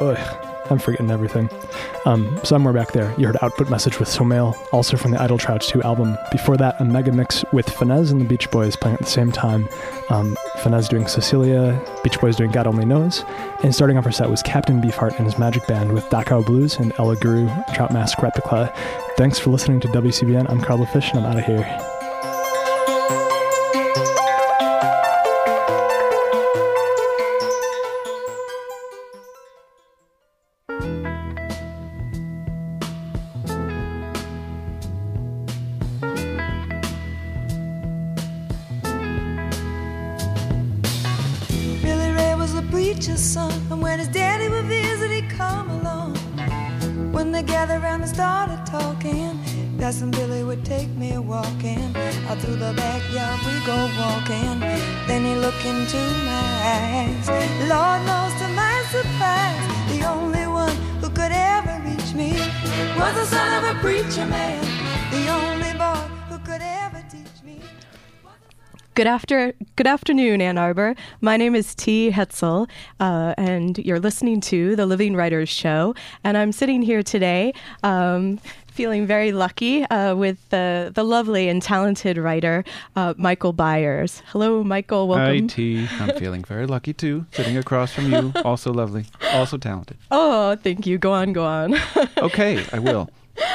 Ugh. I'm forgetting everything. Um, somewhere back there, you heard Output Message with Somail, also from the Idle Trouch 2 album. Before that, a mega mix with Finesse and the Beach Boys playing at the same time. Um, Finesse doing Cecilia, Beach Boys doing God Only Knows. And starting off our set was Captain Beefheart and his Magic Band with Dachau Blues and Ella Guru, Trout Mask Replica. Thanks for listening to WCBN. I'm Carlo Fish, and I'm out of here. Good afternoon, Ann Arbor. My name is T. Hetzel, uh, and you're listening to the Living Writers Show. And I'm sitting here today, um, feeling very lucky uh, with the the lovely and talented writer uh, Michael Byers. Hello, Michael. Welcome. Hi, T. I'm feeling very lucky too, sitting across from you. Also lovely, also talented. Oh, thank you. Go on, go on. okay, I will.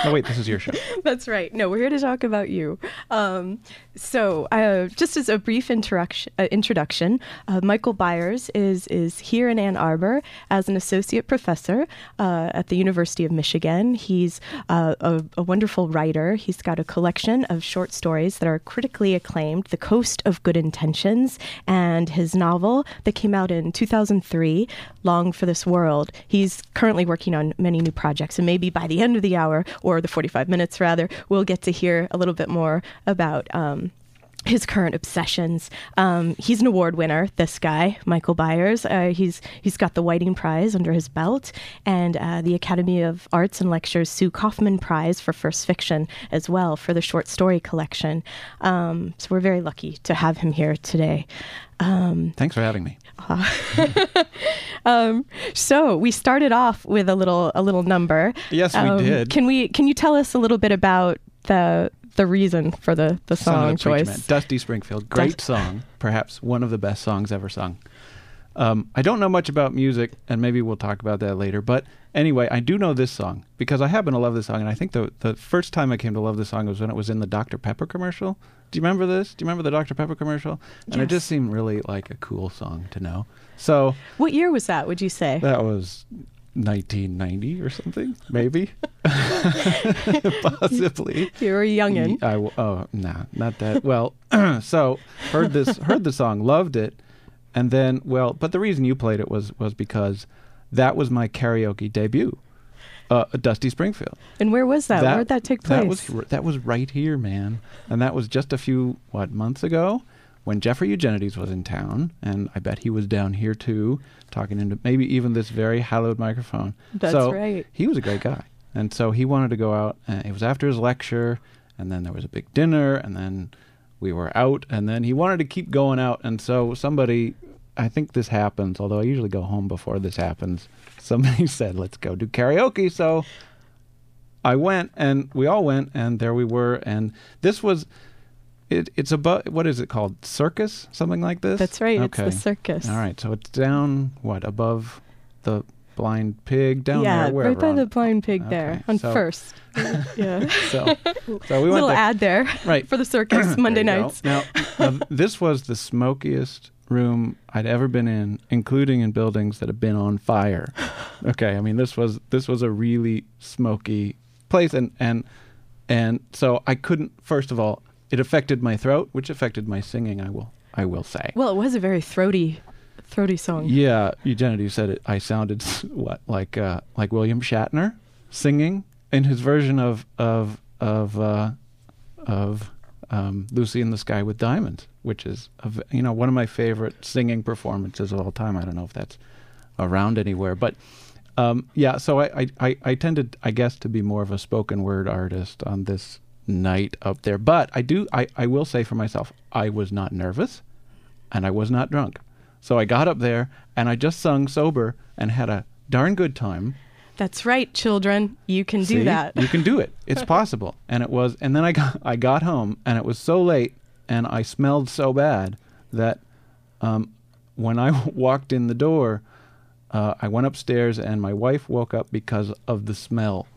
Oh wait, this is your show. That's right. No, we're here to talk about you. Um, so, uh, just as a brief introduction, uh, introduction uh, Michael Byers is is here in Ann Arbor as an associate professor uh, at the University of Michigan. He's uh, a, a, wonderful writer. He's got a collection of short stories that are critically acclaimed, "The Coast of Good Intentions," and his novel that came out in 2003, "Long for This World." He's currently working on many new projects, and maybe by the end of the hour or the 45 minutes rather, we'll get to hear a little bit more about. Um, his current obsessions. Um, he's an award winner. This guy, Michael Byers. Uh, he's he's got the Whiting Prize under his belt, and uh, the Academy of Arts and Letters Sue Kaufman Prize for first fiction as well for the short story collection. Um, so we're very lucky to have him here today. Um, Thanks for having me. um, so we started off with a little a little number. Yes, we um, did. Can we? Can you tell us a little bit about the the reason for the, the song choice. Dusty Springfield, great Dust- song, perhaps one of the best songs ever sung. Um, I don't know much about music, and maybe we'll talk about that later. But anyway, I do know this song because I happen to love this song, and I think the the first time I came to love this song was when it was in the Dr Pepper commercial. Do you remember this? Do you remember the Dr Pepper commercial? And yes. it just seemed really like a cool song to know. So, what year was that? Would you say that was 1990 or something, maybe, possibly. You were a youngin. I oh no, nah, not that. Well, so heard this, heard the song, loved it, and then well, but the reason you played it was was because that was my karaoke debut. Uh, Dusty Springfield. And where was that? that Where'd that take place? That was that was right here, man. And that was just a few what months ago when Jeffrey Eugenides was in town, and I bet he was down here too, talking into maybe even this very hallowed microphone. That's so right. He was a great guy, and so he wanted to go out. And it was after his lecture, and then there was a big dinner, and then we were out, and then he wanted to keep going out, and so somebody. I think this happens, although I usually go home before this happens. Somebody said, "Let's go do karaoke." So I went, and we all went, and there we were. And this was it, it's above. What is it called? Circus, something like this. That's right. Okay. It's the circus. All right. So it's down what above the blind pig down yeah, there. Yeah, right by the blind pig okay, there on so, first. yeah. So, so we went little there. ad there. Right for the circus Monday nights. Now, now, this was the smokiest room I'd ever been in, including in buildings that have been on fire. Okay, I mean this was this was a really smoky place, and and and so I couldn't. First of all, it affected my throat, which affected my singing. I will, I will say. Well, it was a very throaty, throaty song. Yeah, Eugenides said it. I sounded what like uh, like William Shatner singing in his version of of of uh, of um, Lucy in the Sky with Diamonds, which is a, you know one of my favorite singing performances of all time. I don't know if that's around anywhere, but um, yeah. So I, I I tended, I guess, to be more of a spoken word artist on this night up there. But I do I, I will say for myself, I was not nervous and I was not drunk. So I got up there and I just sung sober and had a darn good time. That's right, children. You can See? do that. you can do it. It's possible. And it was. And then I got I got home, and it was so late, and I smelled so bad that um, when I walked in the door, uh, I went upstairs, and my wife woke up because of the smell.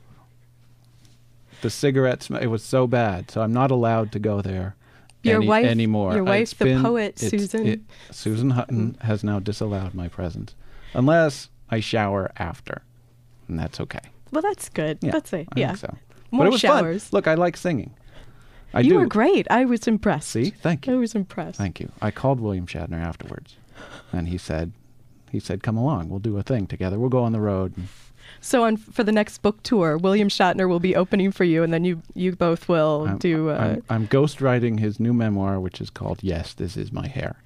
The cigarette smell. It was so bad. So I'm not allowed to go there. Your any- wife- anymore. your wife, it's the been- poet, Susan. it- Susan Hutton has now disallowed my presence, unless I shower after, and that's okay. well, that's good. Yeah, that's. I Yeah. so. More but it was showers. fun. Look, I like singing. I you do. were great. I was impressed. See, thank you. I was impressed. thank you. I called William Shatner afterwards, and he said, he said, "Come along, we'll do a thing together. We'll go on the road." So on for the next book tour, William Shatner will be opening for you, and then you you both will I'm, do. Uh, I'm, I'm ghostwriting his new memoir, which is called "Yes, This Is My Hair."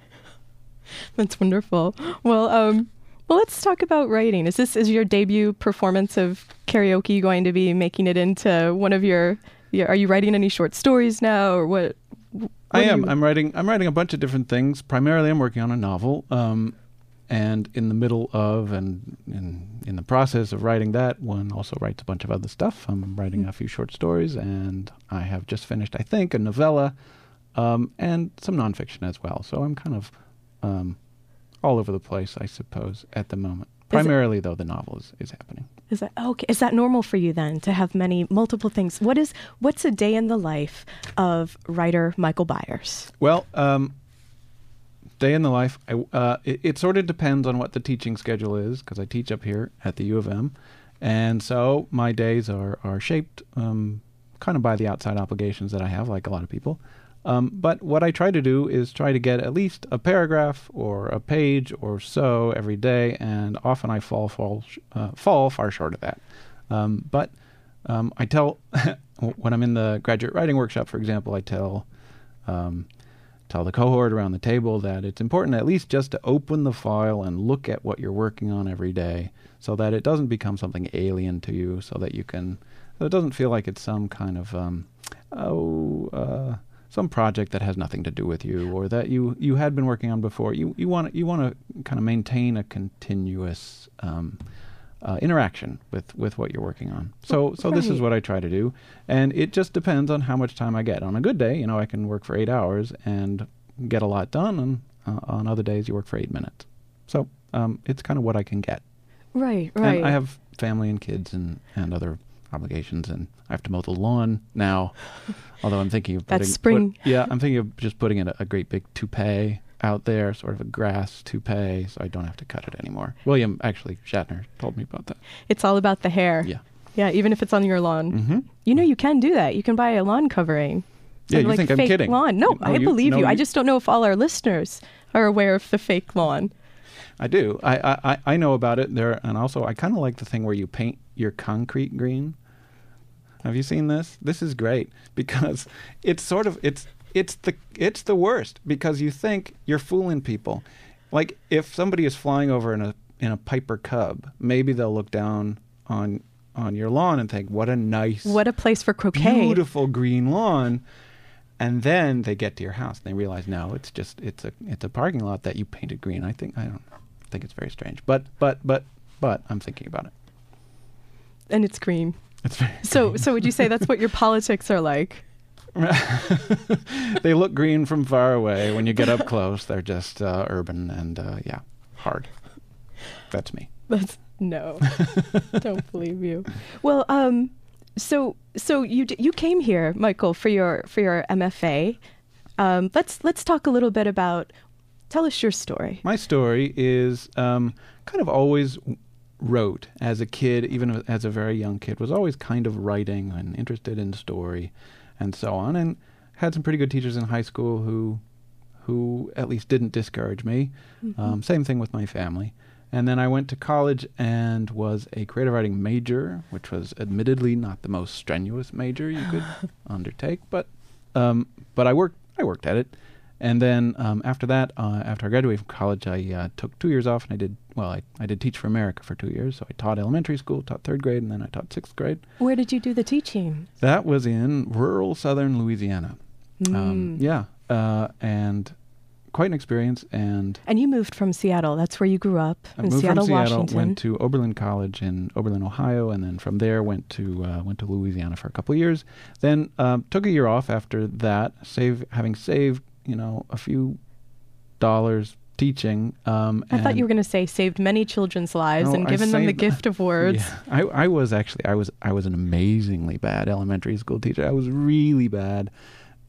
That's wonderful. Well, um, well, let's talk about writing. Is this is your debut performance of karaoke going to be making it into one of your? Your are you writing any short stories now, or what? what I am. you- I'm writing. I'm writing a bunch of different things. Primarily, I'm working on a novel. Um, and in the middle of and in in the process of writing that, one also writes a bunch of other stuff. I'm writing a few short stories, and I have just finished, I think, a novella, um, and some nonfiction as well. So I'm kind of um, all over the place, I suppose, at the moment. Is it- Primarily, though, the novel is, is happening. Is that okay? Is that normal for you then to have many multiple things? What is what's a day in the life of writer Michael Byers? Well, um, day in the life. I, uh, it, it sort of depends on what the teaching schedule is because I teach up here at the U of M, and so my days are are shaped um, kind of by the outside obligations that I have, like a lot of people. Um, but what I try to do is try to get at least a paragraph or a page or so every day, and often I fall fall uh, fall far short of that. Um, but um, I tell when I'm in the graduate writing workshop, for example, I tell um, tell the cohort around the table that it's important at least just to open the file and look at what you're working on every day, so that it doesn't become something alien to you, so that you can so it doesn't feel like it's some kind of um, oh. Uh, some project that has nothing to do with you, or that you, you had been working on before. You you want you want to kind of maintain a continuous um, uh, interaction with, with what you're working on. So so this is what I try to do, and it just depends on how much time I get. On a good day, you know, I can work for eight hours and get a lot done, and uh, on other days, you work for eight minutes. So um, it's kind of what I can get. Right, right. And I have family and kids and, and other obligations, and I have to mow the lawn now. Although I'm thinking of That's spring. put- yeah, I'm thinking of just putting in a, a great big toupee out there, sort of a grass toupee, so I don't have to cut it anymore. William actually Shatner told me about that. It's all about the hair. Yeah. Yeah, even if it's on your lawn. Mm-hmm. You know, you can do that. You can buy a lawn covering. Yeah, you like think I'm fake kidding? Lawn. No, You- no, I you- believe no, you. I just don't know if all our listeners are aware of the fake lawn. I do. I, I, I- know about it there, and also I kind of like the thing where you paint your concrete green. Have you seen this? This is great because it's sort of it's it's the it's the worst because you think you're fooling people. Like if somebody is flying over in a in a Piper Cub, maybe they'll look down on on your lawn and think, "What a nice, What a place for croquet. beautiful green lawn." And then they get to your house and they realize, no, it's just it's a it's a parking lot that you painted green. I think I don't think it's very strange, but but but but I'm thinking about it. And it's green. It's very So, so would you say that's what your politics are like? they look green from far away. When you get up close, they're just uh, urban and uh, yeah, hard. That's me. That's no. don't believe you. Well, um, so so you d- you came here, Michael, for your for your MFA. Um, let's let's talk a little bit about. Tell us your story. My story is um, kind of always wrote as a kid, even as a very young kid, was always kind of writing and interested in story and so on, and had some pretty good teachers in high school who who at least didn't discourage me. Um, same thing with my family. And then I went to college and was a creative writing major, which was admittedly not the most strenuous major you could undertake, but um, but I worked I worked at it. And then um, after that, uh, after I graduated from college, I uh, took two years off and I did well. I, I did Teach for America for two years. So I taught elementary school, taught third grade, and then I taught sixth grade. Where did you do the teaching? That was in rural southern Louisiana. Um, Mm. yeah, uh, and quite an experience. And And you moved from Seattle. That's where you grew up I in moved Seattle, from Seattle, Washington. went to Oberlin College in Oberlin, Ohio, and then from there went to uh, went to Louisiana for a couple of years. Then um, took a year off after that, save having saved you know a few dollars teaching. Um, I thought you were going to say saved many children's lives No, and given them the gift of words. Yeah, I, I was actually I was I was an amazingly bad elementary school teacher. I was really bad,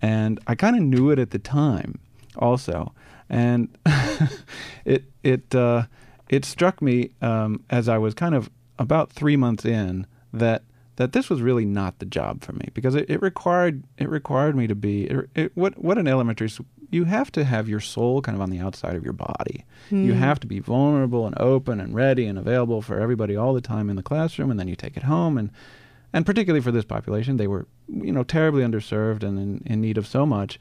and I kind of knew it at the time, also, and it it uh, it struck me um, as I was kind of about three months in that that this was really not the job for me because it, it required it required me to be it, it, what what an elementary you have to have your soul kind of on the outside of your body. You Hmm. have to be vulnerable and open and ready and available for everybody all the time in the classroom, and then you take it home. And and particularly for this population, they were you know terribly underserved and in, in need of so much.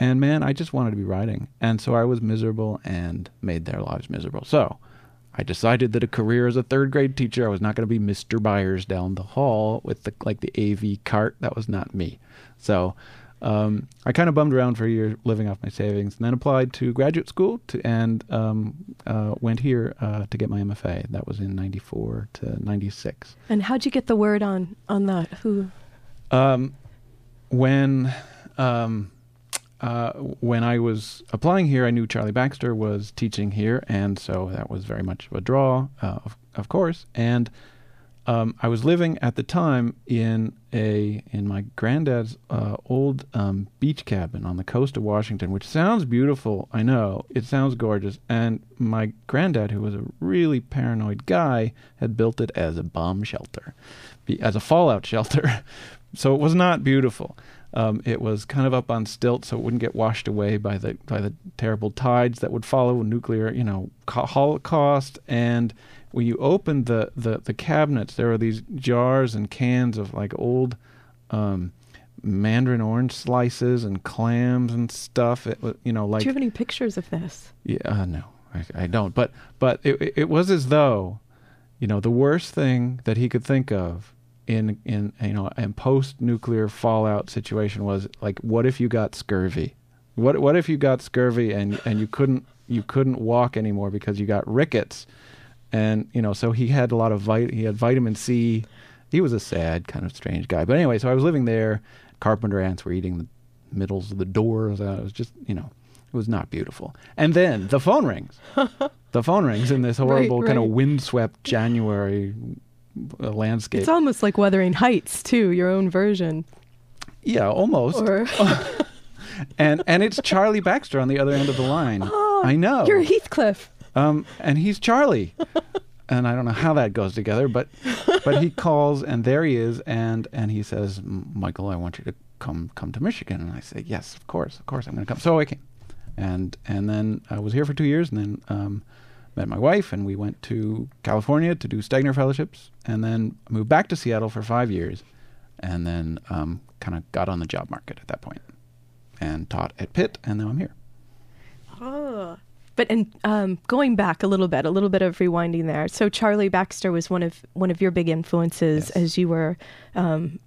And man, I just wanted to be writing, and so I was miserable and made their lives miserable. So I decided that a career as a third grade teacher, I was not going to be Mr. Byers down the hall with the like the AV cart. That was not me. So um, I kind of bummed around for a year, living off my savings, and then applied to graduate school to, and um, uh, went here uh, to get my MFA. That was in '94 to '96. And how'd you get the word on on that? Who? Um, when um, uh, when I was applying here, I knew Charlie Baxter was teaching here, and so that was very much of a draw, uh, of, of course. And um, I was living at the time in a in my granddad's uh, old um, beach cabin on the coast of Washington, which sounds beautiful. I know it sounds gorgeous. And my granddad, who was a really paranoid guy, had built it as a bomb shelter, as a fallout shelter. so it was not beautiful. Um, it was kind of up on stilts, so it wouldn't get washed away by the by the terrible tides that would follow a nuclear, you know, holocaust. And when you opened the, the, the cabinets, there were these jars and cans of like old um, mandarin orange slices and clams and stuff. It was, you know, like Do you have any pictures of this? yeah, uh, no, I, I don't. But but it, it- it was as though, you know, the worst thing that he could think of in in you know a post nuclear fallout situation was like, what if you got scurvy? What what if you got scurvy and and you couldn't you couldn't walk anymore because you got rickets? And you know, so he had a lot of vit. He had vitamin C. He was a sad, kind of strange guy. But anyway, so I was living there. Carpenter ants were eating the middles of the doors. It was just, you know, it was not beautiful. And then the phone rings. the phone rings in this horrible kind of right. windswept January uh, landscape. It's almost like Wuthering Heights, too, your own version. yeah, almost. Or and and it's Charlie Baxter on the other end of the line. Oh, I know. you're Heathcliff. Um, and he's Charlie. and I don't know how that goes together, but but he calls and there he is, and and he says, Michael, I want you to come come to Michigan. And I say, yes, of course, of course, I'm going to come. So I came, and and then I was here for two years, and then um, met my wife, and we went to California to do Stegner fellowships, and then moved back to Seattle for five years, and then um, kind of got on the job market at that point, and taught at Pitt, and now I'm here. Oh. But and um, going back a little bit, a little bit of rewinding there. So Charlie Baxter was one of one of your big influences Yes. as you were um,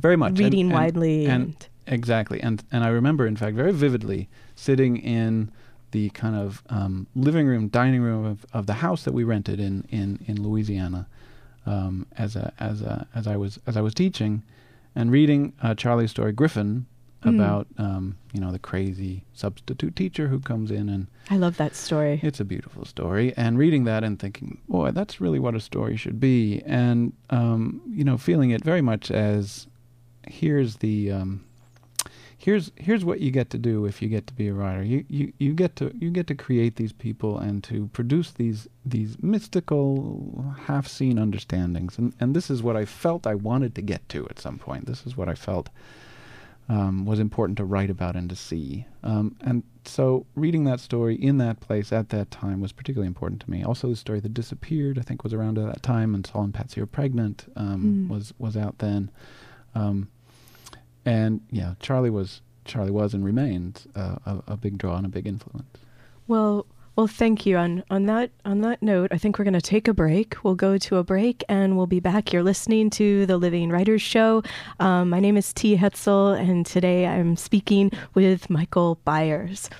very much And- reading and- widely and, and, exactly and and i remember in fact very vividly sitting in the kind of um, living room dining room of, of the house that we rented in in in louisiana um, as a as a as i was as i was teaching and reading uh, charlie's story Gryphon Mm. about um, you know the crazy substitute teacher who comes in and I love that story. it's a beautiful story, and reading that and thinking, boy, that's really what a story should be, and um, you know, feeling it very much as here's the um, here's here's what you get to do if you get to be a writer. You you you get to you get to create these people and to produce these these mystical half-seen understandings, and and this is what I felt I wanted to get to at some point. This is what I felt um, was important to write about and to see. Um, and so reading that story in that place at that time was particularly important to me. Also, the story that disappeared, I think, was around at that time, and Saul and Patsy are pregnant um, Mm. was was out then. Um, and yeah, Charlie was Charlie was and remains uh, a, a big draw and a big influence. Well, well, thank you. On on that on that note, I think we're going to take a break. We'll go to a break, and we'll be back. You're listening to the Living Writers Show. Um, my name is T. Hetzel, and today I'm speaking with Michael Byers.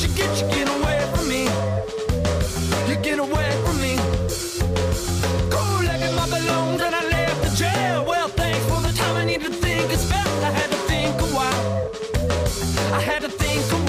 You get. You get away from me. You get away from me. Collected my and I left the jail. Well, thanks for the time I need to think. I had to think a while. I had to think a while.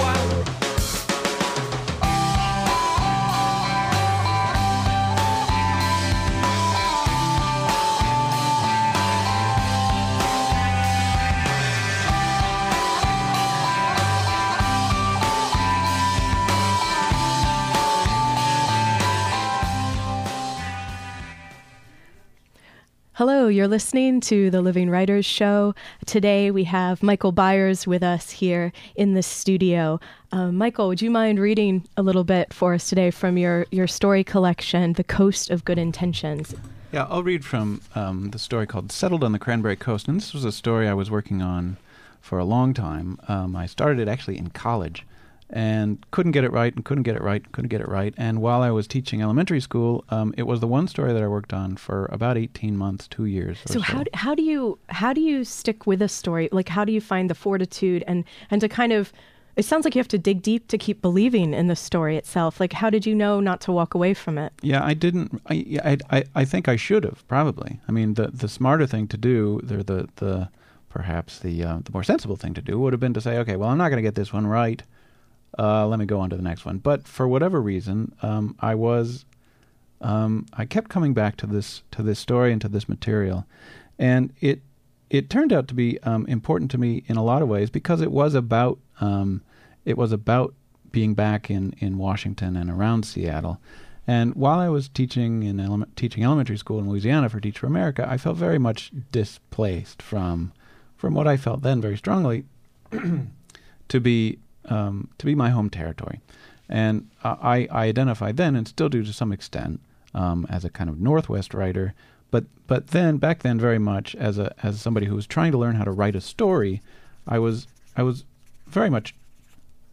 You're listening to the Living Writers Show. Today we have Michael Byers with us here in the studio. Um, Michael, would you mind reading a little bit for us today from your, your story collection, The Coast of Good Intentions? Yeah, I'll read from um, the story called Settled on the Cranberry Coast. And this was a story I was working on for a long time. Um, I started it actually in college and couldn't get it right and couldn't get it right, couldn't get it right. And while I was teaching elementary school, um, it was the one story that I worked on for about 18 months, two years. or So how, d- how do you how do you stick with a story? Like how do you find the fortitude and and to kind of it sounds like you have to dig deep to keep believing in the story itself. Like how did you know not to walk away from it? Yeah, I didn't. I, I, I, I think I should have probably. I mean, the the smarter thing to do, the the, the perhaps the uh, the more sensible thing to do would have been to say, okay, well, I'm not going to get this one right. Uh, let me go on to the next one. But for whatever reason, um, I was, um, I kept coming back to this to this story and to this material, and it it turned out to be um, important to me in a lot of ways because it was about um, it was about being back in, in Washington and around Seattle. And while I was teaching in ele- teaching elementary school in Louisiana for Teach for America, I felt very much displaced from from what I felt then very strongly to be um, to be my home territory. And I, I then, and still do to some extent, um, as a kind of Northwest writer. But but then back then, very much as a as somebody who was trying to learn how to write a story, I was I was very much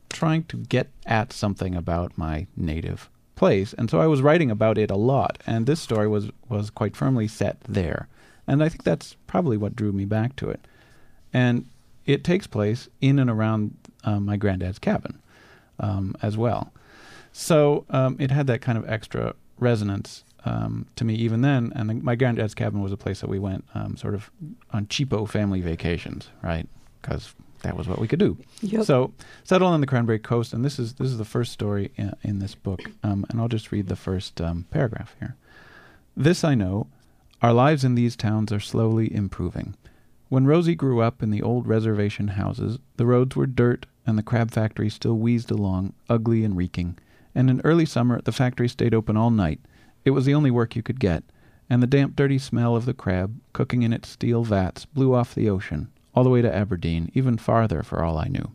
trying to get at something about my native place, and so I was writing about it a lot. And this story was was quite firmly set there, and I think that's probably what drew me back to it. And it takes place in and around um, my granddad's cabin um, as well. So um, it had that kind of extra resonance um, to me even then. And the, my granddad's cabin was a place that we went um, sort of on cheapo family vacations, right? Because that was what we could do. Yep. So settle on the Cranberry Coast, and this is this is the first story in, in this book, um, and I'll just read the first um, paragraph here. This I know, our lives in these towns are slowly improving. When Rosie grew up in the old reservation houses, the roads were dirt and the crab factory still wheezed along, ugly and reeking. And in early summer, the factory stayed open all night. It was the only work you could get, and the damp, dirty smell of the crab, cooking in its steel vats, blew off the ocean, all the way to Aberdeen, even farther for all I knew.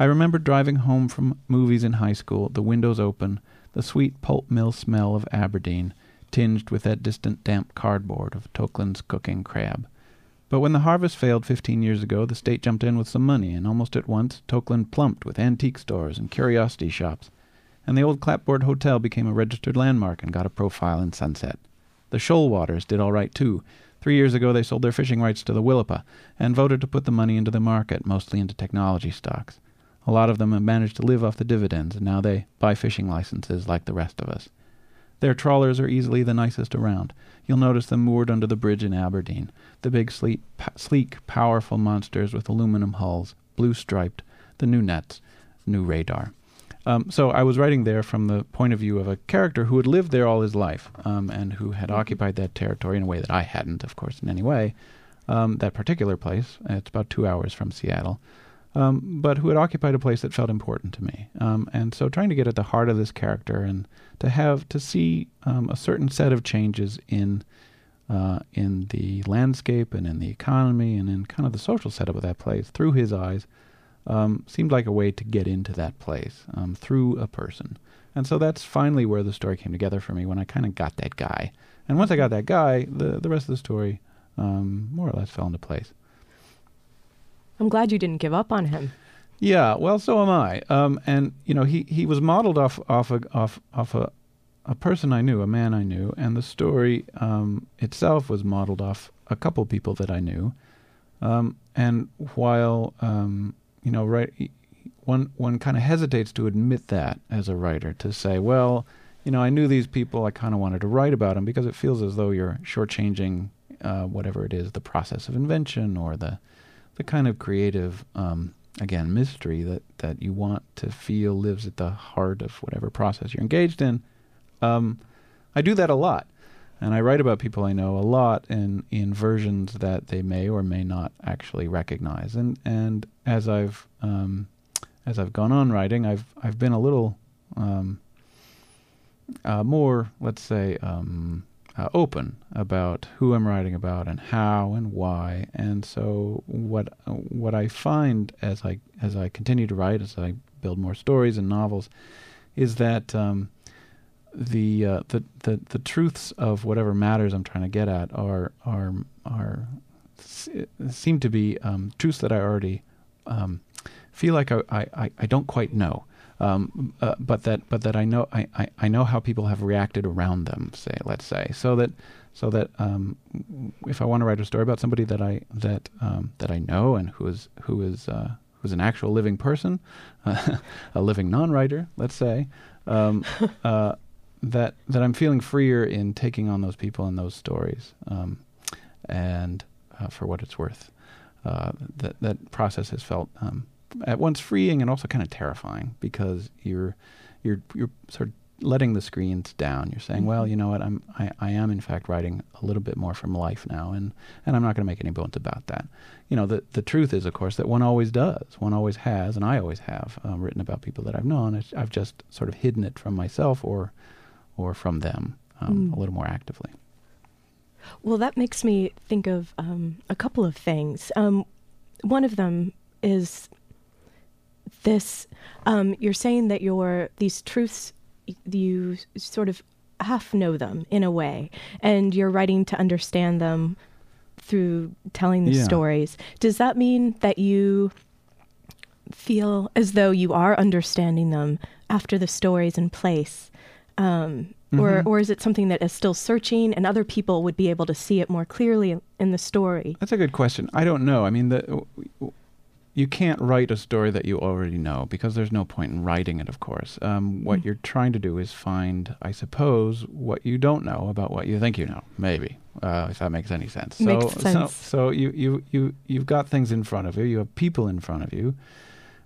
I remember driving home from movies in high school, the windows open, the sweet pulp mill smell of Aberdeen, tinged with that distant damp cardboard of Tokeland's cooking crab. But when the harvest failed fifteen years ago, the state jumped in with some money, and almost at once Tokeland plumped with antique stores and curiosity shops, and the old clapboard hotel became a registered landmark and got a profile in Sunset. The Shoalwaters did all right too. Three years ago, they sold their fishing rights to the Willapa and voted to put the money into the market, mostly into technology stocks. A lot of them have managed to live off the dividends, and now they buy fishing licenses like the rest of us. Their trawlers are easily the nicest around. You'll notice them moored under the bridge in Aberdeen, the big, sleek, sleek, powerful monsters with aluminum hulls, blue striped, the new nets, new radar. Um, so I was writing there from the point of view of a character who had lived there all his life um, and who had occupied that territory in a way that I hadn't, of course, in any way. Um, that particular place, it's about two hours from Seattle, um, but who had occupied a place that felt important to me. Um, and so trying to get at the heart of this character and to have to see um, a certain set of changes in uh, in the landscape and in the economy and in kind of the social setup of that place through his eyes um, seemed like a way to get into that place um, through a person. And so that's finally where the story came together for me when I kind of got that guy. And once I got that guy, the the rest of the story um, more or less fell into place. I'm glad you didn't give up on him. Yeah, well, so am I. Um, and you know, he, he was modeled off off a, off off a a person I knew, a man I knew, and the story um, itself was modeled off a couple people that I knew. Um, and while um, you know, right one one kind of hesitates to admit that as a writer to say, well, you know, I knew these people. I kind of wanted to write about them because it feels as though you're shortchanging uh, whatever it is, the process of invention or the the kind of creative, um, again, mystery that that you want to feel lives at the heart of whatever process you're engaged in. Um, I do that a lot, and I write about people I know a lot in in versions that they may or may not actually recognize. And and as I've um, as I've gone on writing, I've I've been a little um, uh, more, let's say, um, uh, open about who I'm writing about and how and why. And so, what what I find as I as I continue to write, as I build more stories and novels, is that um, the, uh, the the the truths of whatever matters I'm trying to get at are are are seem to be um, truths that I already um, feel like I, I, I don't quite know um, uh, but that but that I know I, I, I know how people have reacted around them. Say, let's say, so that so that um, if I want to write a story about somebody that I that um, that I know and who is who is uh, who's an actual living person, uh, a living non-writer, let's say, um, uh, that that I'm feeling freer in taking on those people and those stories, um, and uh, for what it's worth, uh, that that process has felt um, at once freeing and also kind of terrifying because you're you're you're sort of letting the screens down. You're saying, well, mm-hmm. you know what, I'm I, I am in fact writing a little bit more from life now, and and I'm not going to make any bones about that. You know, the the truth is, of course, that one always does, one always has, and I always have um, written about people that I've known. I've just sort of hidden it from myself or or from them um, mm. a little more actively. Well, that makes me think of um, a couple of things. Um, one of them is this um, you're saying that your these truths you sort of half know them in a way and you're writing to understand them through telling the yeah. stories. Does that mean that you feel as though you are understanding them after the story's in place? Um, mm-hmm. or or is it something that is still searching and other people would be able to see it more clearly in the story? That's a good question. I don't know. I mean the you can't write a story that you already know because there's no point in writing it, of course. Um, what mm. you're trying to do is find, I suppose, what you don't know about what you think you know. Maybe, uh, if that makes any sense. Makes so, sense. so, so you you you you've got things in front of you. You have people in front of you,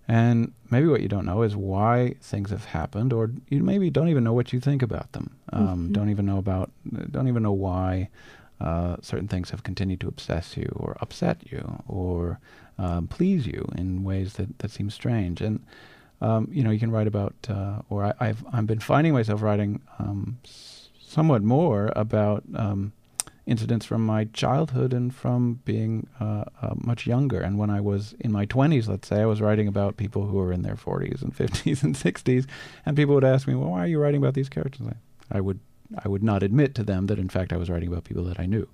and maybe what you don't know is why things have happened, or you maybe don't even know what you think about them. Um, mm-hmm. Don't even know about. Don't even know why. Uh, certain things have continued to obsess you or upset you or um, please you in ways that, that seem strange. And um, you know, you can write about, uh, or I, have I've been finding myself writing um, s- somewhat more about um, incidents from my childhood and from being uh, uh, much younger. And when I was in my 20s, let's say, I was writing about people who were in their 40s and 50s and 60s, and people would ask me, "Well, why are you writing about these characters?" I would I would not admit to them that in fact I was writing about people that I knew.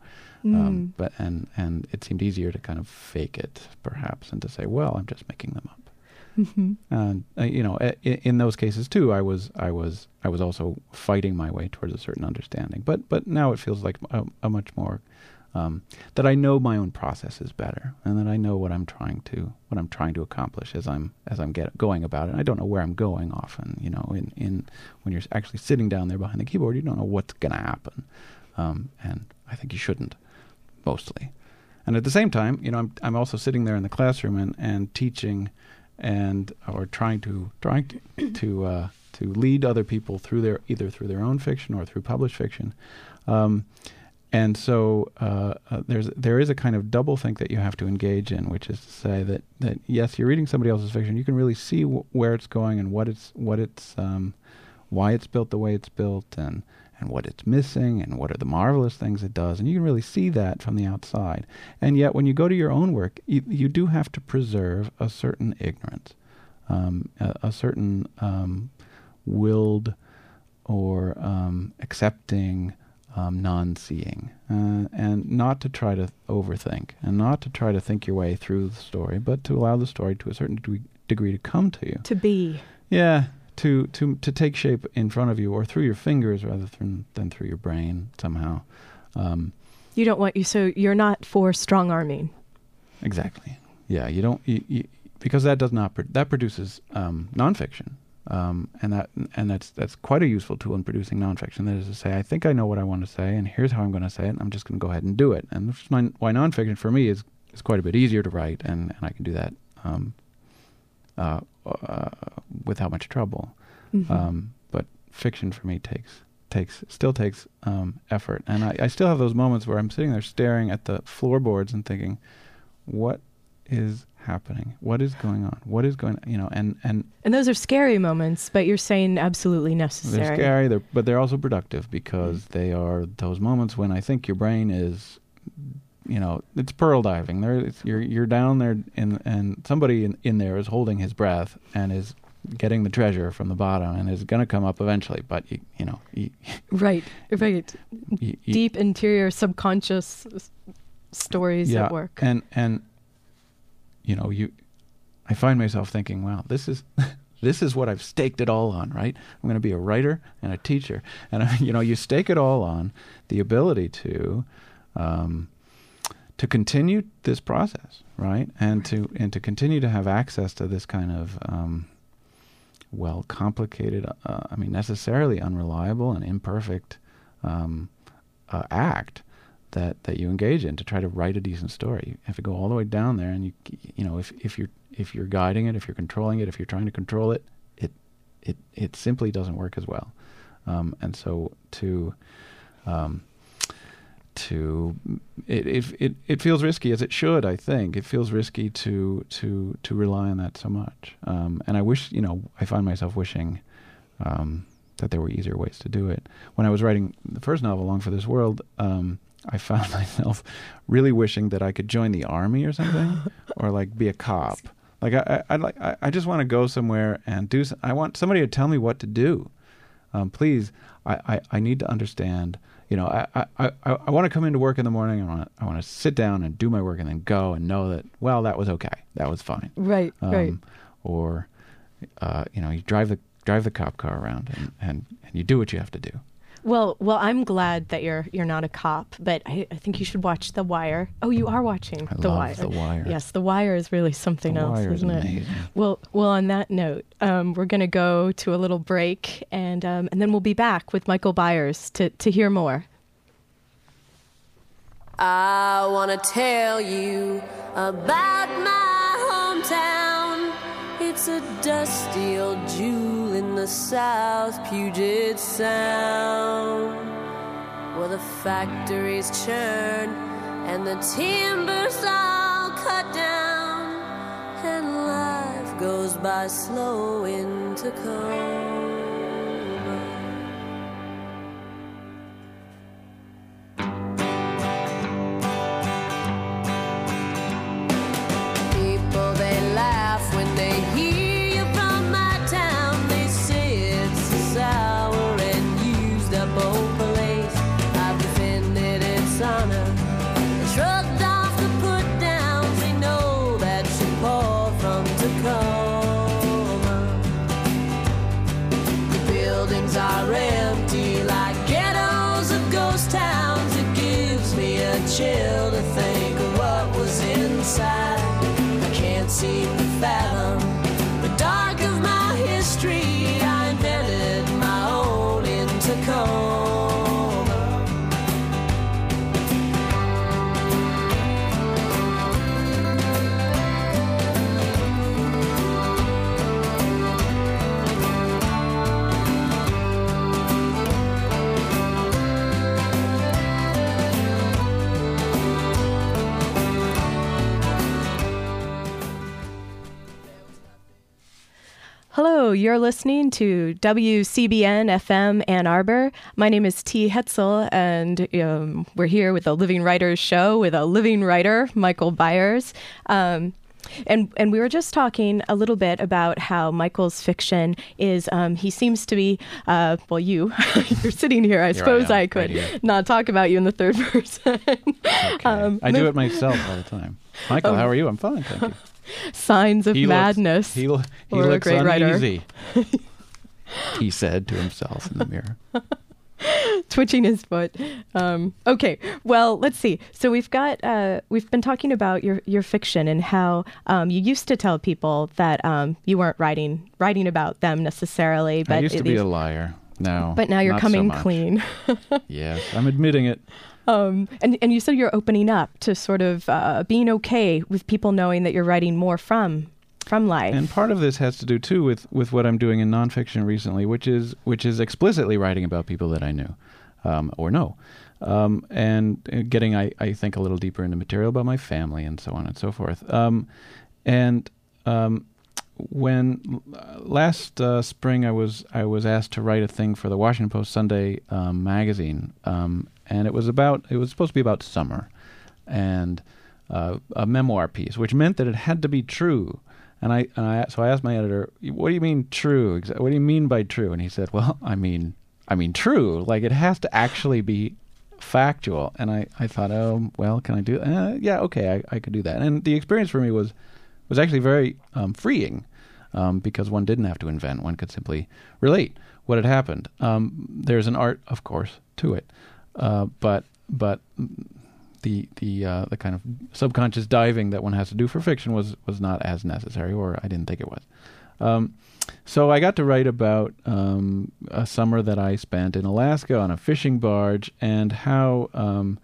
Um, mm. Um, but and and it seemed easier to kind of fake it, perhaps, and to say, well, I'm just making them up. Mm-hmm. And uh, you know, in, in, those cases too, I was I was I was also fighting my way towards a certain understanding. But but now it feels like a, a much more um, that I know my own processes better, and that I know what I'm trying to what I'm trying to accomplish as I'm as I'm get, going about it. I don't know where I'm going often. You know, in in when you're actually sitting down there behind the keyboard, you don't know what's going to happen, um, and I think you shouldn't mostly. And at the same time, you know, I'm I'm also sitting there in the classroom and, and teaching, and or trying to trying to to, uh, to lead other people through their either through their own fiction or through published fiction. Um, and so uh, uh, there's there is a kind of double think that you have to engage in, which is to say that, that yes, you're reading somebody else's fiction, you can really see w- where it's going and what it's what it's um, why it's built the way it's built, and and what it's missing and what are the marvelous things it does. And you can really see that from the outside. And yet, when you go to your own work, you, you do have to preserve a certain ignorance, um, a, a, certain um, willed or um, accepting um, non seeing, uh, and not to try to overthink and not to try to think your way through the story, but to allow the story to a certain degree, degree to come to you. To be. Yeah, to to to take shape in front of you or through your fingers rather than than through your brain somehow. Um, you don't want you so you're not for strong arming. Exactly. Yeah, you don't. You, you, because that does not pro- that produces um, nonfiction, um, and that and that's that's quite a useful tool in producing nonfiction. That is to say, I think I know what I want to say, and here's how I'm going to say it. And I'm just going to go ahead and do it. And which is my, why nonfiction for me is is quite a bit easier to write, and, and I can do that um, uh, uh, without much trouble. Mhm. Um, but fiction for me takes takes still takes um, effort, and I, I still have those moments where I'm sitting there staring at the floorboards and thinking, what is happening? What is going on? What is going? You know, and and and those are scary moments, but you're saying absolutely necessary. they're scary, they're, but they're also productive because they are those moments when I think your brain is, you know, it's pearl diving. There, it's, you're you're down there, and and somebody in, in there is holding his breath and is getting the treasure from the bottom and is going to come up eventually. But you you know, you, Right, right. you, Deep interior subconscious stories yeah, at work. and and you know you, I find myself thinking, wow, this is. This is what I've staked it all on, right? I'm going to be a writer and a teacher, and you know, you stake it all on the ability to, um, to continue this process, right? And to and to continue to have access to this kind of, um, well, complicated. Uh, I mean, necessarily unreliable and imperfect um, uh, act that that you engage in to try to write a decent story. If you have to go all the way down there, and you you know if if you're if you're guiding it, if you're controlling it, if you're trying to control it, it it it simply doesn't work as well. Um, and so to um, to it, it it it feels risky as it should. I think it feels risky to to to rely on that so much. Um, and I wish you know I find myself wishing. Um, that there were easier ways to do it. When I was writing the first novel, Long for This World, um, I found myself really wishing that I could join the army or something, or like be a cop. Like I, I, like, I, I just want to go somewhere and do. I want somebody to tell me what to do. Um, please, I, I, I need to understand. You know, I, I, I, I want to come into work in the morning. I want, I want to sit down and do my work and then go and know that well, that was okay, that was fine. right, right. Um, Or, uh, you know, you drive the drive the cop car around and, and, and you do what you have to do. Well, well, I'm glad that you're you're not a cop, but I, I think you should watch The Wire. Oh, you are watching I The love Wire. The Wire. Yes, The Wire is really something The else, Wire is isn't it? Well, well. On that note, um, we're going to go to a little break, and um, and then we'll be back with Michael Byers to to hear more. I wanna tell you about my hometown. It's a dusty old jewel in the South Puget Sound, where the factories churn and the timber's all cut down, and life goes by slow in Tacoma. Hello, you're listening to WCBN FM Ann Arbor. My name is T. Hetzel, and um, we're here with a Living Writers show with a living writer, Michael Byers. Um, and and we were just talking a little bit about how Michael's fiction is. Um, he seems to be. Uh, well, you you're sitting here. I suppose am, I could here. not talk about you in the third person. Okay. Um, I do it myself all the time. Michael, Oh. how are you? I'm fine, thank you. Signs of He looks- madness. he lo- he looks uneasy. he said to himself in the mirror. twitching his foot. Um, okay, well, let's see. So we've got uh, we've been talking about your your fiction and how um, you used to tell people that um, you weren't writing writing about them necessarily, but I used to be a liar. Now, but now you're not so coming clean. Yes, I'm admitting it. Um, and and you said you're opening up to sort of uh, being okay with people knowing that you're writing more from from life. And part of this has to do too with, with what I'm doing in nonfiction recently, which is which is explicitly writing about people that I knew um, or know, um, and uh, getting I, I think a little deeper into material about my family and so on and so forth. Um, and um, when uh, last uh, spring I was I was asked to write a thing for the Washington Post Sunday um, magazine, um, and it was about it was supposed to be about summer, and uh, a memoir piece, which meant that it had to be true. And I, and I so I asked my editor, "What do you mean true? What do you mean by true?" And he said, "Well, I mean, I mean true. Like it has to actually be factual." And I, I thought, "Oh, well, can I do? Uh, yeah, okay, I, I could do that." And the experience for me was was actually very um, freeing um, because one didn't have to invent; one could simply relate what had happened. Um, there's an art, of course, to it, uh, but but the the uh, the kind of subconscious diving that one has to do for fiction was was not as necessary, or I didn't think it was. Um, so I got to write about um, a summer that I spent in Alaska on a fishing barge, and how um,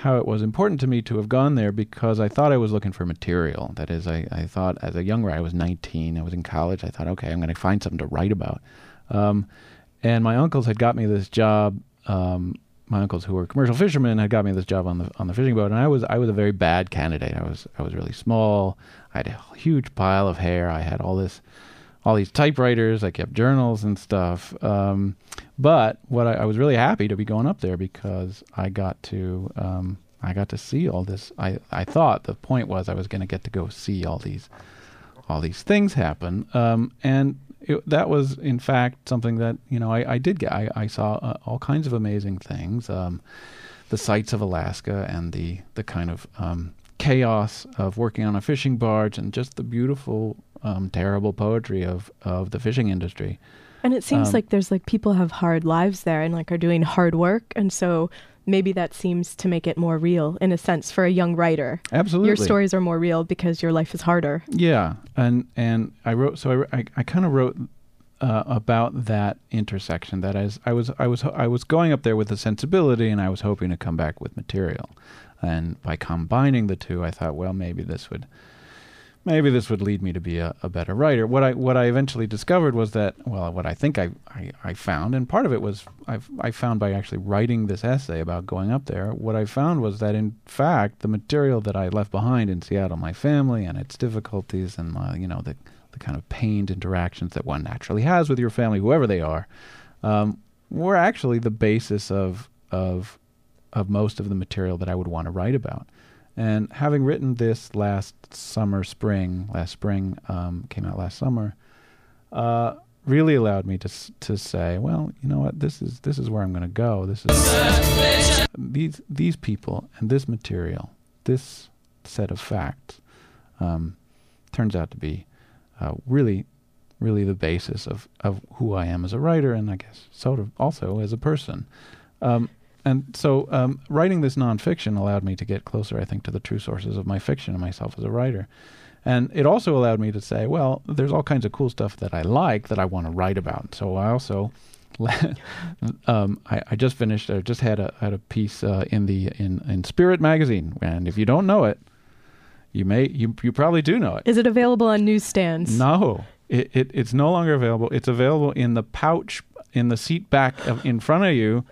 how it was important to me to have gone there because I thought I was looking for material. That is, I, I thought as a young writer, I was 19, I was in college. I thought, okay, I'm going to find something to write about. Um, and my uncles had got me this job. Um, my uncles, who were commercial fishermen, had got me this job on the on the fishing boat, and I was I was a very bad candidate. I was I was really small. I had a huge pile of hair. I had all this all these typewriters. I kept journals and stuff. Um, but what I, I was really happy to be going up there because I got to um, I got to see all this. I I thought the point was I was going to get to go see all these all these things happen. Um, and it, that was in fact something that you know I, I did get. I, I saw uh, all kinds of amazing things. Um, the sights of Alaska and the the kind of um, chaos of working on a fishing barge and just the beautiful um, terrible poetry of of the fishing industry. And it seems Um, like there's like people have hard lives there and like are doing hard work, and so maybe that seems to make it more real in a sense for a young writer. Absolutely, Your stories are more real because your life is harder. Yeah, and and I wrote so I I, I kind of wrote uh, about that intersection. That is, I was I was I was going up there with a sensibility, and I was hoping to come back with material. And by combining the two, I thought, well, maybe this would maybe this would lead me to be a, a better writer. What I what I eventually discovered was that well, what I think I, I, I found, and part of it was I I found by actually writing this essay about going up there. What I found was that in fact the material that I left behind in Seattle, my family and its difficulties, and my you know the the kind of pained interactions that one naturally has with your family, whoever they are, um, were actually the basis of of of most of the material that I would want to write about. And having written this last summer, spring, last spring, um, came out last summer, uh, really allowed me to to say, well, you know what, this is this is where I'm going to go. This is these these people and this material, this set of facts, um, turns out to be uh, really, really the basis of of who I am as a writer, and I guess sort of also as a person. Um, and so um, writing this nonfiction allowed me to get closer, I think, to the true sources of my fiction and myself as a writer. And it also allowed me to say, well, there's all kinds of cool stuff that I like that I want to write about. So I also, um, I, I just finished, I just had a had a piece uh, in the in in Spirit magazine, and if you don't know it, you may you you probably do know it. Is it available on newsstands? No, it, it it's no longer available. It's available in the pouch in the seat back of, in front of you.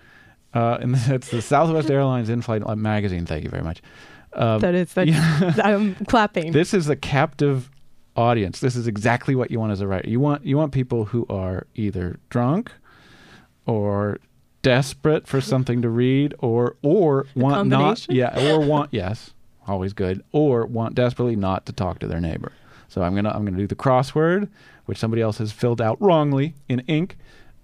Uh, and it's the Southwest Airlines in-flight magazine. Thank you very much. Um, That is, that's, yeah. I'm clapping. this is a captive audience. This is exactly what you want as a writer. You want you want people who are either drunk or desperate for something to read or or want not yeah or want yes always good or want desperately not to talk to their neighbor so i'm gonna i'm gonna do the crossword which somebody else has filled out wrongly in ink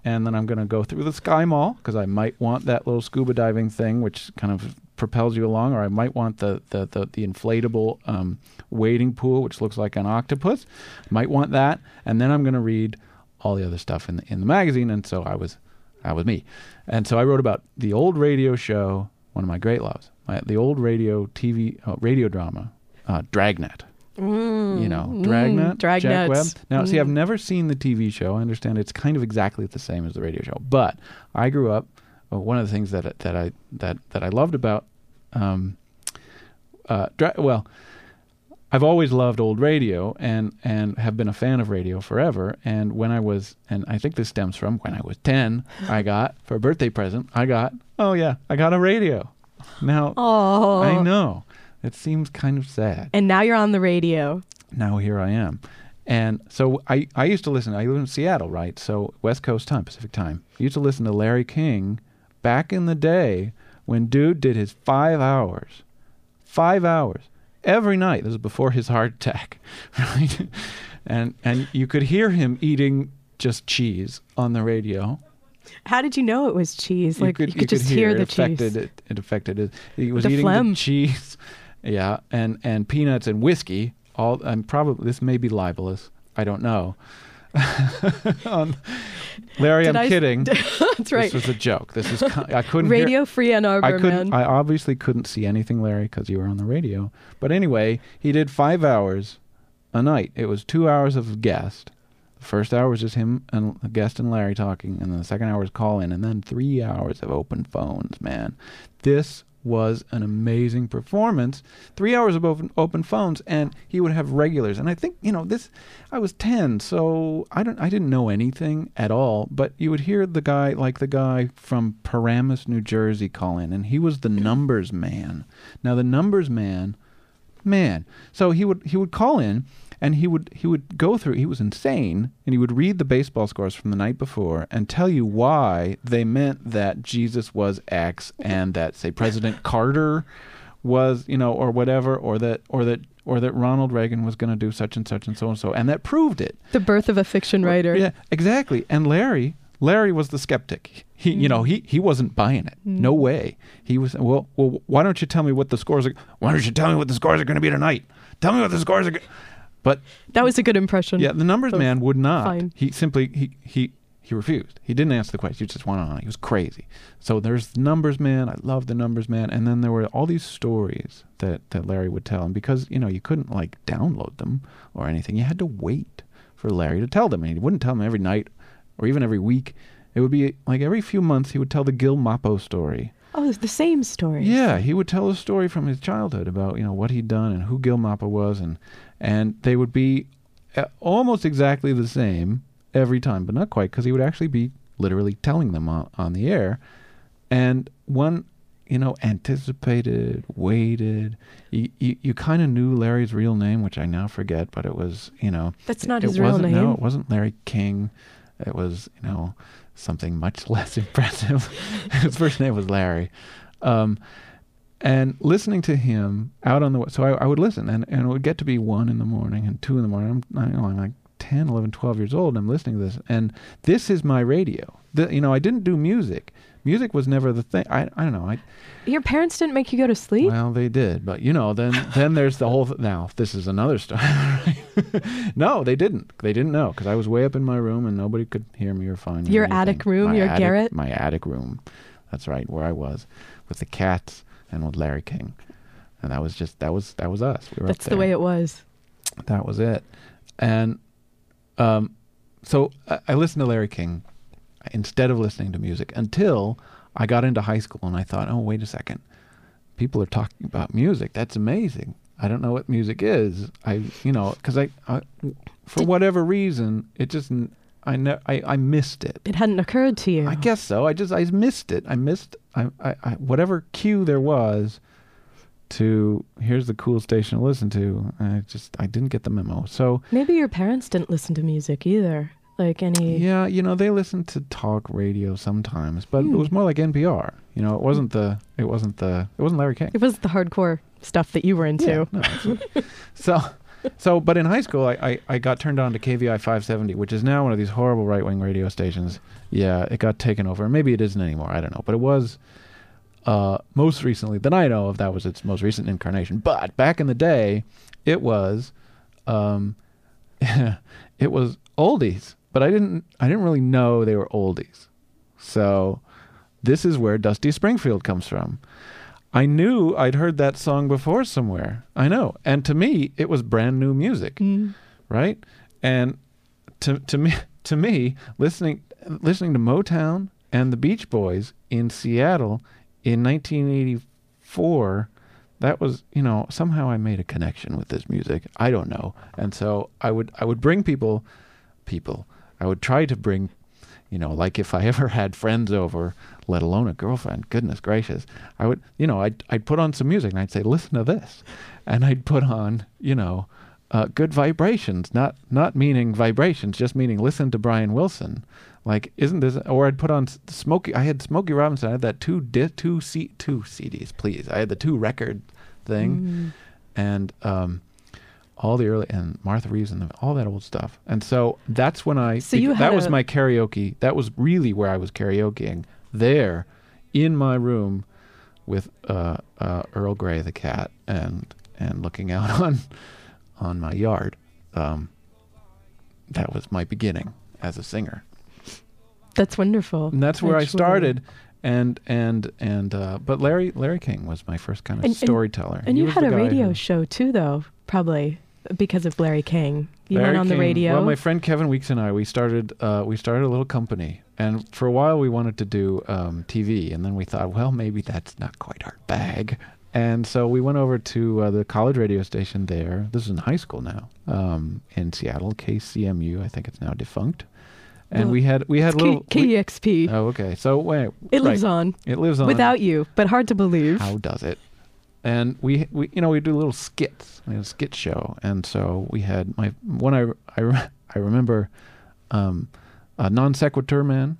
and then i'm gonna go through the SkyMall because i might want that little scuba diving thing which kind of propels you along or i might want the the the, the inflatable um, wading pool which looks like an octopus might want that and then i'm gonna read all the other stuff in the in the magazine and so i was That was me. And so I wrote about the old radio show, one of my great loves, my, the old radio TV uh, radio drama, uh, Dragnet. You know, mm, Dragnet, Jack Dragnets. Webb. Now, see, I've Mm. never seen the TV show. I understand it's kind of exactly the same as the radio show, but I grew up. Uh, one of the things that that I that that I loved about, um, uh, dra- well, I've always loved old radio and and have been a fan of radio forever. And when I was, and I think this stems from when I was ten, I got for a birthday present. I got oh yeah, I got a radio. Now Oh, I know it seems kind of sad And now you're on the radio. now here I am. And so I, I used to listen. I live in Seattle, right? So West Coast time, Pacific time. I used to listen to Larry King back in the day when dude did his five hours, five hours every night. This is before his heart attack, right? And and you could hear him eating just cheese on the radio. How did you know it was cheese? Like you could, just hear, it the affected cheese. It, it affected it. He was The eating phlegm. the cheese, yeah, and and peanuts and whiskey. All and probably this may be libelous. I don't know. um, Larry, Did I'm I- kidding. That's right. This was a joke. This is I couldn't hear- Radio Free Ann Arbor, I couldn't. man. I obviously couldn't see anything, Larry, because you were on the radio. But anyway, he did five hours a night. It was two hours of guest. The first hour was just him and guest and Larry talking, and then the second hour was call in, and then three hours of open phones. Man, this was an amazing performance. Three hours of open open phones, and he would have regulars. And I think you know this. I was ten, so I don't. I didn't know anything at all. But you would hear the guy, like the guy from Paramus, New Jersey, call in, and he was the numbers man. Now the numbers man man. So he would he would call in and he would he would go through he was insane and he would read the baseball scores from the night before and tell you why they meant that Jesus was X and that say President Carter was, you know, or whatever or that or that or that Ronald Reagan was going to do such and such and so and so and that proved it. the birth of a fiction writer. Yeah, exactly. And Larry, Larry was the skeptic. He, you know, mm. he he wasn't buying it. No mm. way. He was. Well, well, why don't you tell me what the scores are? Why don't you tell me what the scores are going to be tonight? Tell me what the scores are. Go-. But That was a good impression. yeah, the numbers Both man would not. fine. He simply he he he refused. He didn't answer the question. He just went on. He was crazy. So there's the numbers man. I love the numbers man. And then there were all these stories that that Larry would tell. And because you know you couldn't like download them or anything, you had to wait for Larry to tell them. And he wouldn't tell them every night or even every week. It would be like every few months he would tell the Gil Mappo story. Oh, the same story. Yeah, he would tell a story from his childhood about you know what he'd done and who Gil Mappa was, and and they would be uh, almost exactly the same every time, but not quite because he would actually be literally telling them on, on the air, and one you know anticipated, waited. You you, you kind of knew Larry's real name, which I now forget, but it was you know That's not it his real wasn't, No, it wasn't Larry King. It was, you know, something much less impressive. his first name was Larry. Um, and listening to him out on the so I, I would listen and, and it would get to be one in the morning and two in the morning i'm, I, I'm like 10 11 12 years old and i'm listening to this and this is my radio the, you know i didn't do music music was never the thing i, I don't know i Your parents didn't make you go to sleep? well, they did, but you know, then then there's the whole. Th- now this is another story. no, they didn't. They didn't know because I was way up in my room and nobody could hear me or find me. Your anything. attic room, My your attic- garret? my attic room. That's right, where I was with the cats and with Larry King, and that was just that was that was us. We were That's the way it was. That was it, and um, so I, I listened to Larry King instead of listening to music until I got into high school and I thought, oh wait a second, people are talking about music. That's amazing. I don't know what music is. I you know because I, I for whatever reason it just I ne- I I missed it. It hadn't occurred to you. I guess so. I just I missed it. I missed I, I, I whatever cue there was to here's the cool station to listen to. I just I didn't get the memo. So Maybe your parents didn't listen to music either. Like any. yeah, you know they listened to talk radio sometimes, but Hmm. it was more like NPR. You know, it wasn't the it wasn't the it wasn't Larry King. It was the hardcore stuff that you were into. Yeah, no, so, so, but in high school, I, I, I got turned on to KVI 570, which is now one of these horrible right wing radio stations. Yeah, it got taken over. Maybe it isn't anymore. I don't know. But it was uh, most recently, that I know of, that was its most recent incarnation. But back in the day, it was, um, it was oldies. But I didn't, I didn't really know they were oldies. So this is where Dusty Springfield comes from. I knew I'd heard that song before somewhere. I know. And to me, it was brand new music, mm. right? And to to me to me, listening listening to Motown and the Beach Boys in Seattle in 1984, that was, you know, somehow I made a connection with this music. I don't know. And so I would I would bring people people. I would try to bring you know, like if I ever had friends over, let alone a girlfriend, goodness gracious, I would, you know, I'd, I'd put on some music and I'd say, listen to this. And I'd put on, you know, uh, good vibrations, not, not meaning vibrations, just meaning listen to Brian Wilson. Like, isn't this, or I'd put on Smokey, I had Smokey Robinson, I had that two, di- two, C, two CDs, please. I had the two record thing. And, um, all the early and Martha Reeves and the, all that old stuff. And so that's when I So you that was a- my karaoke. That was really where I was karaokeing there in my room with uh, uh, Earl Grey the cat and and looking out on on my yard. Um, that was my beginning as a singer. That's wonderful. And that's where I started. And and and uh, but Larry Larry King was my first kind of And- and- storyteller. And He you had a radio who- show too, though, probably because of Larry King. You Larry went on the radio. Well, my friend Kevin Weeks and I, we started uh, we started a little company, and for a while we wanted to do um, TV, and then we thought, well, maybe that's not quite our bag, and so we went over to uh, the college radio station there. This is in high school now, um, in Seattle, KCMU. I think it's now defunct, and Well, we had we had little. K- we- KEXP. oh, okay. So wait, it lives on It lives on without you, but hard to believe. how does it? And we, we, you know, we do little skits. We had a skit show, and so we had my one. I, I, I remember, um, a non sequitur man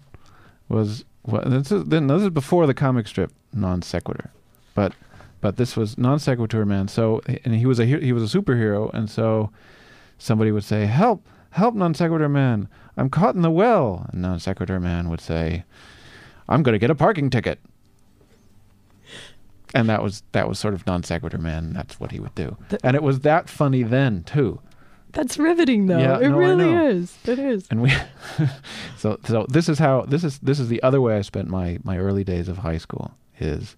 was. Well, this is then this is before the comic strip non sequitur, but but this was non sequitur man. So and he was a he was a superhero, and so somebody would say, "Help, help, non sequitur man! I'm caught in the well." And non sequitur man would say, "I'm going to get a parking ticket." And that was that was sort of non sequitur man. That's what he would do, Th- and it was that funny then too. That's riveting, though. Yeah, it no, really is. It is. And we, so so this is how this is this is the other way I spent my my early days of high school is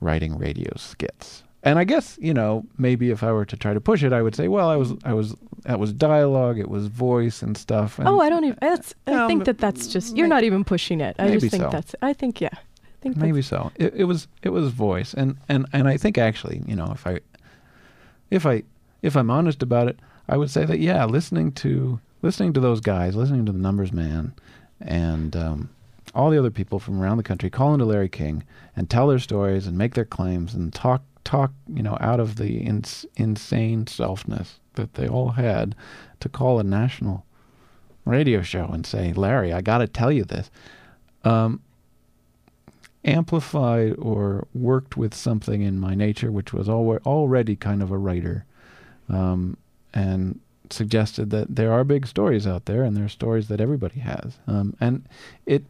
writing radio skits. And I guess you know maybe if I were to try to push it, I would say, well, I was I was that was dialogue, it was voice and stuff. And Oh, I don't even. That's. I No, think that that's just. You're may- not even pushing it. I maybe just think so. that's. I think yeah. I think Maybe so. It, it was it was voice, and and and I think actually, you know, if I if I if I'm honest about it, I would say that yeah, listening to listening to those guys, listening to the Numbers Man, and um, all the other people from around the country call into Larry King and tell their stories and make their claims and talk talk you know out of the ins- insane selfness that they all had to call a national radio show and say, Larry, I got to tell you this. Um, amplified or worked with something in my nature, which was alwa already kind of a writer, um, and suggested that there are big stories out there, and there are stories that everybody has. Um, and it,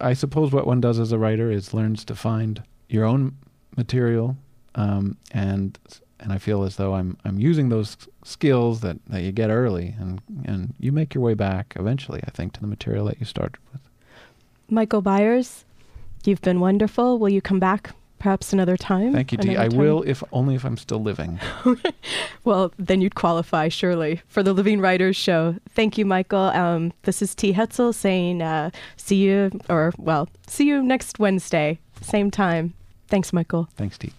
I suppose, what one does as a writer is learns to find your own material, um, and and I feel as though I'm I'm using those skills that, that you get early, and and you make your way back eventually. I think to the material that you started with. Michael Byers, you've been wonderful. Will you come back perhaps another time? Thank you, Dee. I time? will, if only if I'm still living. Well, then you'd qualify, surely, for the Living Writers Show. Thank you, Michael. Um, this is Dee Hetzel saying, uh, see you, or, well, see you next Wednesday, same time. Thanks, Michael. Thanks, Dee.